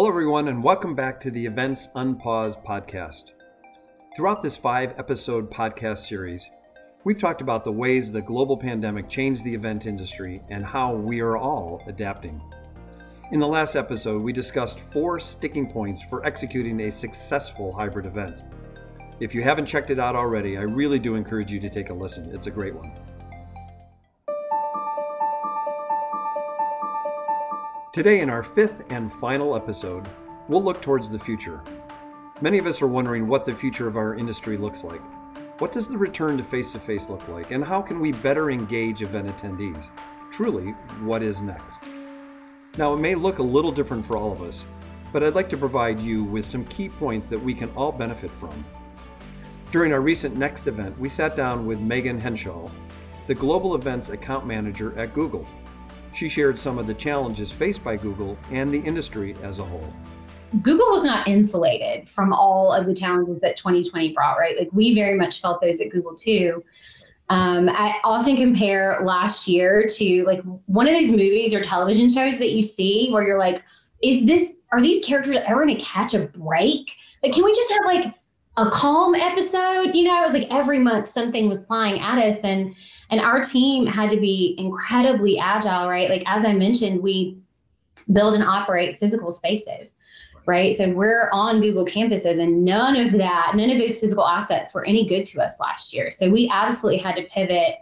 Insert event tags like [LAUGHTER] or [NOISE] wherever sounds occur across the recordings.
Hello, everyone, and welcome back to the Events Unpaused podcast. Throughout this five episode podcast series, we've talked about the ways the global pandemic changed the event industry and how we are all adapting. In the last episode, we discussed four sticking points for executing a successful hybrid event. If you haven't checked it out already, I really do encourage you to take a listen. It's a great one. Today, in our fifth and final episode, we'll look towards the future. Many of us are wondering what the future of our industry looks like. What does the return to face to face look like, and how can we better engage event attendees? Truly, what is next? Now, it may look a little different for all of us, but I'd like to provide you with some key points that we can all benefit from. During our recent Next event, we sat down with Megan Henshaw, the Global Events Account Manager at Google. She shared some of the challenges faced by Google and the industry as a whole. Google was not insulated from all of the challenges that 2020 brought, right? Like we very much felt those at Google too. Um, I often compare last year to like one of those movies or television shows that you see where you're like, is this, are these characters ever going to catch a break? Like, can we just have like a calm episode? You know, it was like every month something was flying at us. And and our team had to be incredibly agile, right? Like, as I mentioned, we build and operate physical spaces, right? So we're on Google campuses, and none of that, none of those physical assets were any good to us last year. So we absolutely had to pivot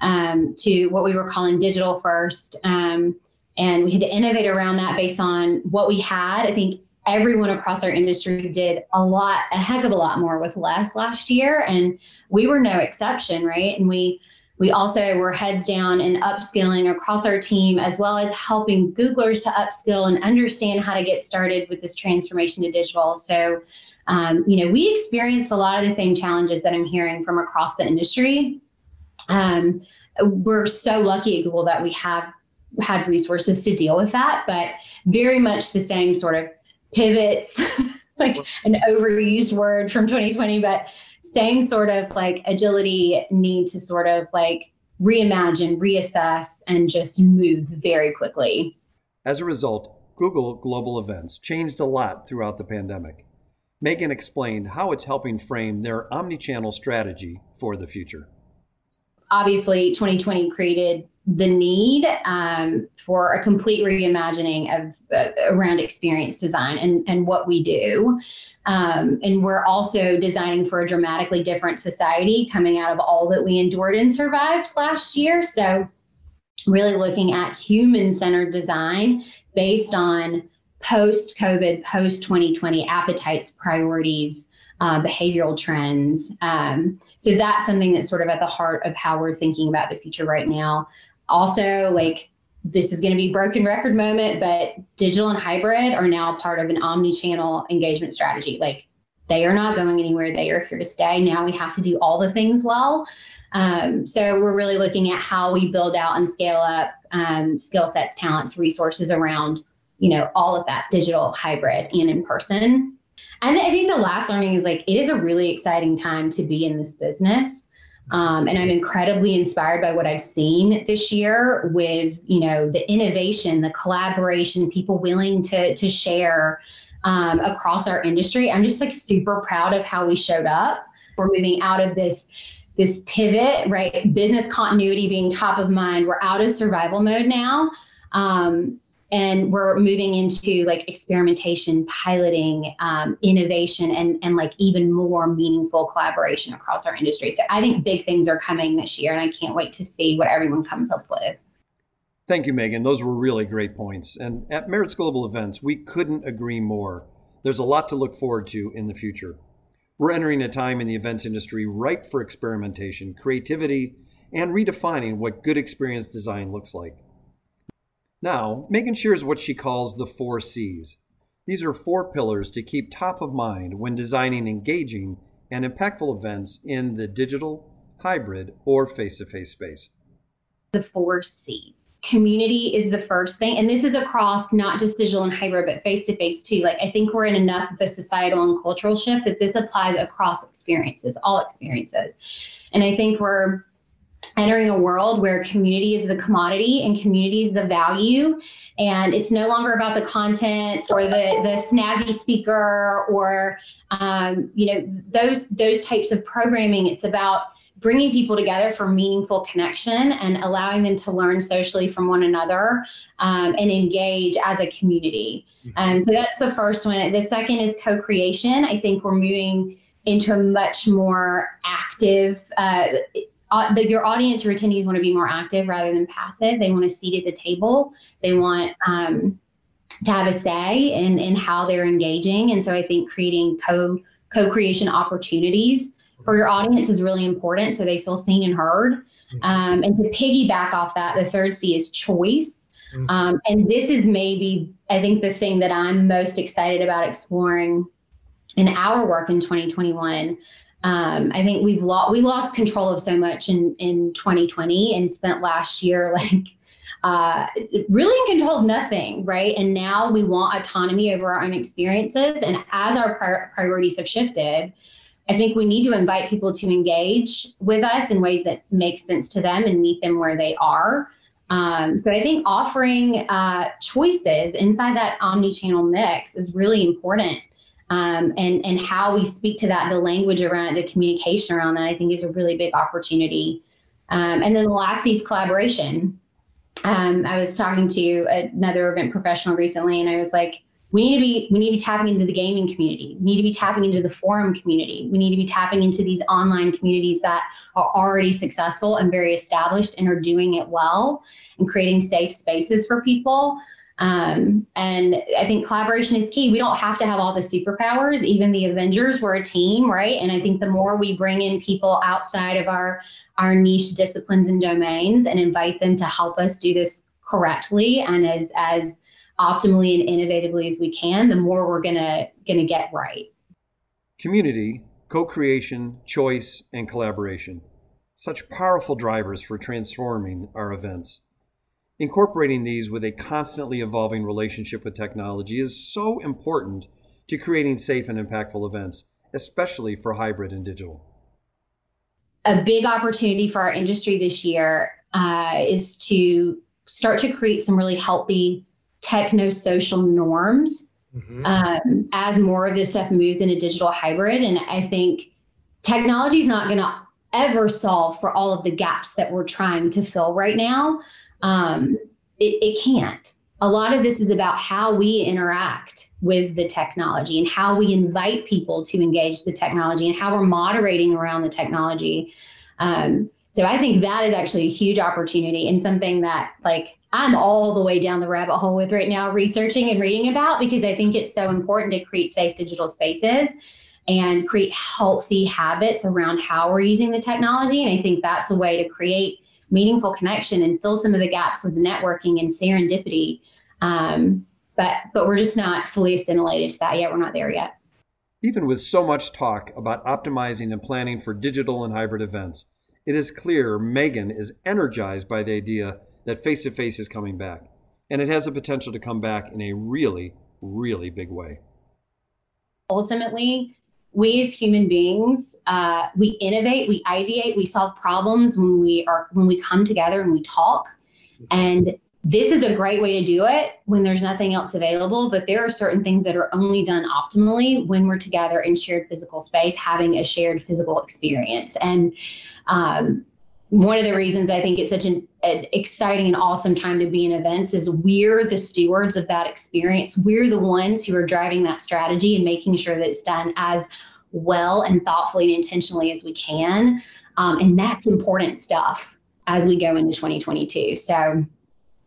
um, to what we were calling digital first. Um, and we had to innovate around that based on what we had. I think everyone across our industry did a lot, a heck of a lot more with less last year. And we were no exception, right? And we we also were heads down in upskilling across our team, as well as helping Googlers to upskill and understand how to get started with this transformation to digital. So, um, you know, we experienced a lot of the same challenges that I'm hearing from across the industry. Um, we're so lucky at Google that we have had resources to deal with that, but very much the same sort of pivots, [LAUGHS] like an overused word from 2020, but same sort of like agility need to sort of like reimagine, reassess, and just move very quickly. As a result, Google Global Events changed a lot throughout the pandemic. Megan explained how it's helping frame their omni-channel strategy for the future. Obviously, 2020 created the need um, for a complete reimagining of uh, around experience design and, and what we do. Um, and we're also designing for a dramatically different society coming out of all that we endured and survived last year. So, really looking at human centered design based on post COVID, post 2020 appetites, priorities, uh, behavioral trends. Um, so, that's something that's sort of at the heart of how we're thinking about the future right now. Also, like this is going to be broken record moment, but digital and hybrid are now part of an omni-channel engagement strategy. Like they are not going anywhere; they are here to stay. Now we have to do all the things well. Um, so we're really looking at how we build out and scale up um, skill sets, talents, resources around you know all of that digital, hybrid, and in person. And I think the last learning is like it is a really exciting time to be in this business. Um, and I'm incredibly inspired by what I've seen this year with, you know, the innovation, the collaboration, people willing to to share um, across our industry. I'm just like super proud of how we showed up. We're moving out of this this pivot, right? Business continuity being top of mind. We're out of survival mode now. Um, and we're moving into like experimentation piloting um, innovation and and like even more meaningful collaboration across our industry. So i think big things are coming this year and i can't wait to see what everyone comes up with. Thank you megan. Those were really great points. And at Maritz global events we couldn't agree more. There's a lot to look forward to in the future. We're entering a time in the events industry ripe for experimentation creativity and redefining what good experience design looks like now, Megan shares what she calls the four C's. These are four pillars to keep top of mind when designing engaging and impactful events in the digital, hybrid, or face to face space. The four C's. Community is the first thing. And this is across not just digital and hybrid, but face to face too. Like, I think we're in enough of a societal and cultural shifts that this applies across experiences, all experiences. And I think we're entering a world where community is the commodity and community is the value and it's no longer about the content or the the snazzy speaker or um, you know those those types of programming. It's about bringing people together for meaningful connection and allowing them to learn socially from one another um, and engage as a community. Mm-hmm. um, so that's the first one. The second is co-creation. I think we're moving into a much more active uh, uh, the, your audience or attendees want to be more active rather than passive. They want a seat at the table. They want um, to have a say in in how they're engaging. And so I think creating co co creation opportunities for your audience is really important, so they feel seen and heard. Mm-hmm. Um, and to piggyback off that, the third C is choice. Mm-hmm. Um, and this is maybe, I think, the thing that I'm most excited about exploring in our work in 2021 um, I think we've lost we lost control of so much in in 2020 and spent last year [LAUGHS] like uh, really in control of nothing, right? And now we want autonomy over our own experiences. And as our pri- priorities have shifted, I think we need to invite people to engage with us in ways that make sense to them and meet them where they are. Um, so I think offering uh, choices inside that omni-channel mix is really important um, and and how we speak to that, the language around it, the communication around that, I think is a really big opportunity. Um, and then the last is collaboration. Um, I was talking to another event professional recently, and I was like, we need to be we need to be tapping into the gaming community. We need to be tapping into the forum community. We need to be tapping into these online communities that are already successful and very established and are doing it well and creating safe spaces for people. Um, and I think collaboration is key. We don't have to have all the superpowers. Even the Avengers were a team, right? And I think the more we bring in people outside of our our niche disciplines and domains and invite them to help us do this correctly and as as optimally and innovatively as we can, the more we're gonna gonna get right. Community, co-creation, choice, and collaboration. Such powerful drivers for transforming our events. Incorporating these with a constantly evolving relationship with technology is so important to creating safe and impactful events, especially for hybrid and digital. A big opportunity for our industry this year uh, is to start to create some really healthy techno social norms mm-hmm. um, as more of this stuff moves into digital hybrid. And I think technology is not going to ever solve for all of the gaps that we're trying to fill right now um, it, it can't. A lot of this is about how we interact with the technology and how we invite people to engage the technology and how we're moderating around the technology. Um, so I think that is actually a huge opportunity and something that like I'm all the way down the rabbit hole with right now researching and reading about because I think it's so important to create safe digital spaces and create healthy habits around how we're using the technology. And I think that's a way to create meaningful connection and fill some of the gaps with networking and serendipity. Um, but but we're just not fully assimilated to that yet. We're not there yet. Even with so much talk about optimizing and planning for digital and hybrid events, it is clear Megan is energized by the idea that face to face is coming back, and it has the potential to come back in a really, really big way. Ultimately, we as human beings uh, we innovate we ideate we solve problems when we are when we come together and we talk. And this is a great way to do it when there's nothing else available but there are certain things that are only done optimally when we're together in shared physical space having a shared physical experience. And um, one of the reasons I think it's such an, an, exciting and awesome time to be in events is we're the stewards of that experience. We're the ones who are driving that strategy and making sure that it's done as well and thoughtfully and intentionally as we can. Um, and that's important stuff as we go into 2022. So,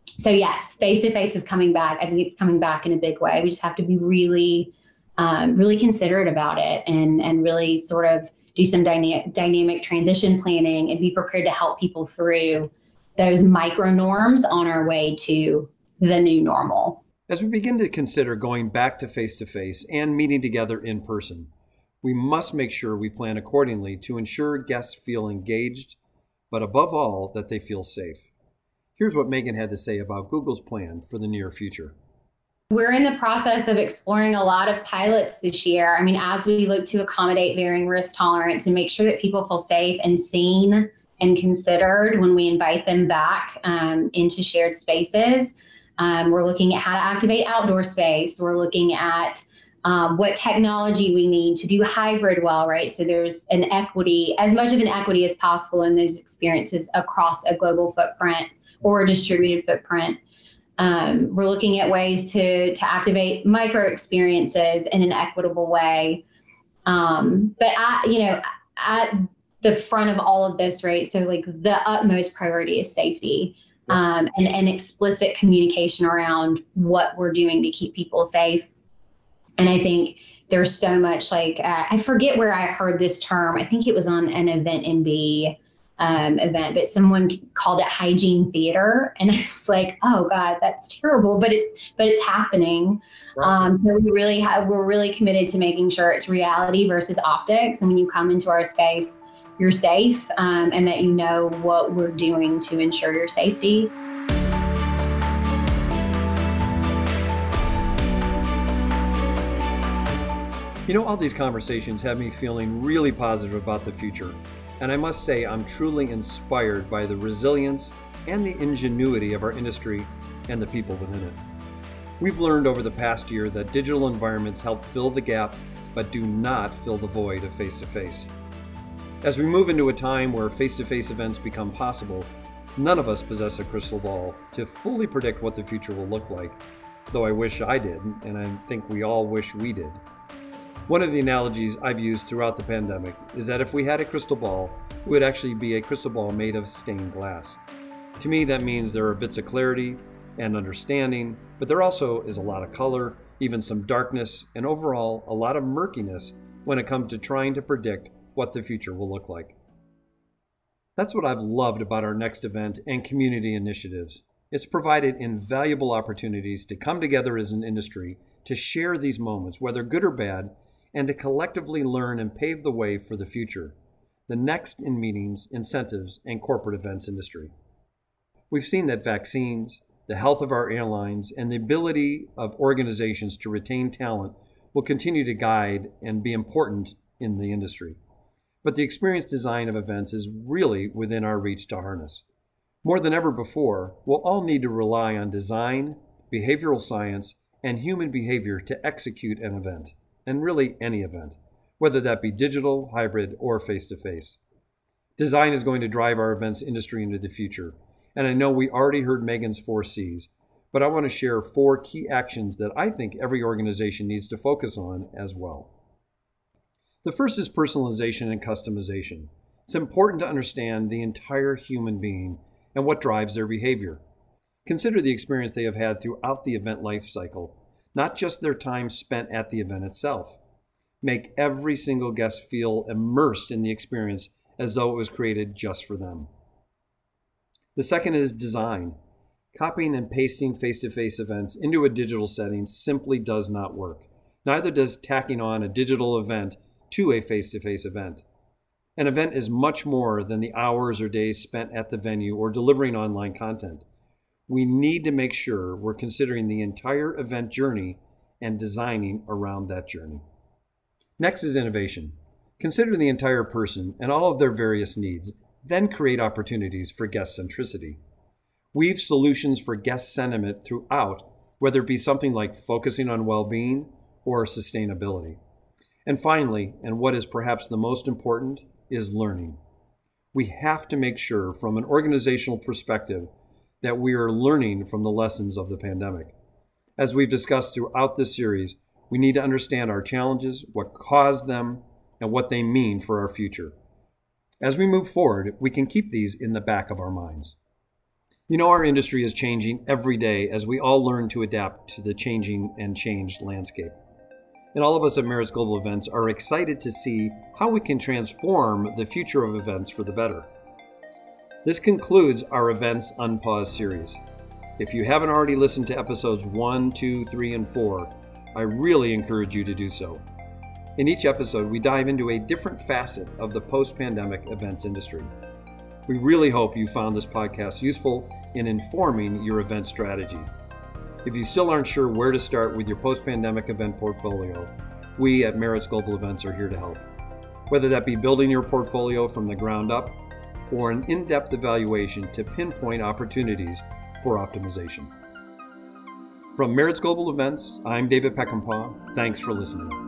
so yes, face to face is coming back. I think it's coming back in a big way. We just have to be really, um, really considerate about it and and really sort of do some dyna- dynamic transition planning and be prepared to help people through those micro norms on our way to the new normal. As we begin to consider going back to face to face and meeting together in person, we must make sure we plan accordingly to ensure guests feel engaged, but above all, that they feel safe. Here's what Megan had to say about Google's plan for the near future. We're in the process of exploring a lot of pilots this year. I mean, as we look to accommodate varying risk tolerance and make sure that people feel safe and seen and considered when we invite them back um, into shared spaces. Um, we're looking at how to activate outdoor space. We're looking at um, what technology we need to do hybrid well, right? So there's an equity, as much of an equity as possible in those experiences across a global footprint or a distributed footprint. Um, we're looking at ways to to activate micro experiences in an equitable way. Um, but I, you know, at the front of all of this, right? So like the utmost priority is safety. Um, and, and explicit communication around what we're doing to keep people safe. And I think there's so much like uh, I forget where I heard this term. I think it was on an event MB um, event, but someone called it hygiene theater, [LAUGHS] and it's like, oh god, that's terrible, but it's but it's happening. Right. Um, so we really have we're really committed to making sure it's reality versus optics, and when you come into our space, you're safe, um, and that you know what we're doing to ensure your safety. You know, all these conversations have me feeling really positive about the future. And I must say, I'm truly inspired by the resilience and the ingenuity of our industry and the people within it. We've learned over the past year that digital environments help fill the gap, but do not fill the void of face to face. As we move into a time where face to face events become possible, none of us possess a crystal ball to fully predict what the future will look like, though I wish I did, and I think we all wish we did. One of the analogies I've used throughout the pandemic is that if we had a crystal ball, it would actually be a crystal ball made of stained glass. To me, that means there are bits of clarity and understanding, but there also is a lot of color, even some darkness, and overall a lot of murkiness when it comes to trying to predict what the future will look like. That's what I've loved about our next event and community initiatives. It's provided invaluable opportunities to come together as an industry to share these moments, whether good or bad, and to collectively learn and pave the way for the future, the next in meetings, incentives, and corporate events industry. We've seen that vaccines, the health of our airlines, and the ability of organizations to retain talent will continue to guide and be important in the industry. But the experience design of events is really within our reach to harness. More than ever before, we'll all need to rely on design, behavioral science, and human behavior to execute an event and really any event, whether that be digital, hybrid, or face to face. Design is going to drive our events industry into the future. And I know we already heard Megan's four C's, but I want to share four key actions that I think every organization needs to focus on as well. The first is personalization and customization. It's important to understand the entire human being and what drives their behavior. Consider the experience they have had throughout the event life cycle not just their time spent at the event itself. Make every single guest feel immersed in the experience as though it was created just for them. The second is design. Copying and pasting face to face events into a digital setting simply does not work. Neither does tacking on a digital event to a face to face event. An event is much more than the hours or days spent at the venue or delivering online content we need to make sure we're considering the entire event journey and designing around that journey. Next is innovation. Consider the entire person and all of their various needs, then create opportunities for guest centricity. Weave solutions for guest sentiment throughout, whether it be something like focusing on well being or sustainability. And finally, and what is perhaps the most important, is learning. We have to make sure, from an organizational perspective, that we are learning from the lessons of the pandemic. As we've discussed throughout this series, we need to understand our challenges, what caused them, and what they mean for our future. As we move forward, we can keep these in the back of our minds. You know, our industry is changing every day as we all learn to adapt to the changing and changed landscape. And all of us at Maritz Global Events are excited to see how we can transform the future of events for the better. This concludes our Events Unpaused series. If you haven't already listened to episodes 1, 2, 3, and 4, I really encourage you to do so. In each episode, we dive into a different facet of the post pandemic events industry. We really hope you found this podcast useful in informing your event strategy. If you still aren't sure where to start with your post pandemic event portfolio, we at Maritz Global Events are here to help. Whether that be building your portfolio from the ground up or an in depth evaluation to pinpoint opportunities for optimization. From Maritz Global Events, I'm David Peckinpaugh. Thanks for listening.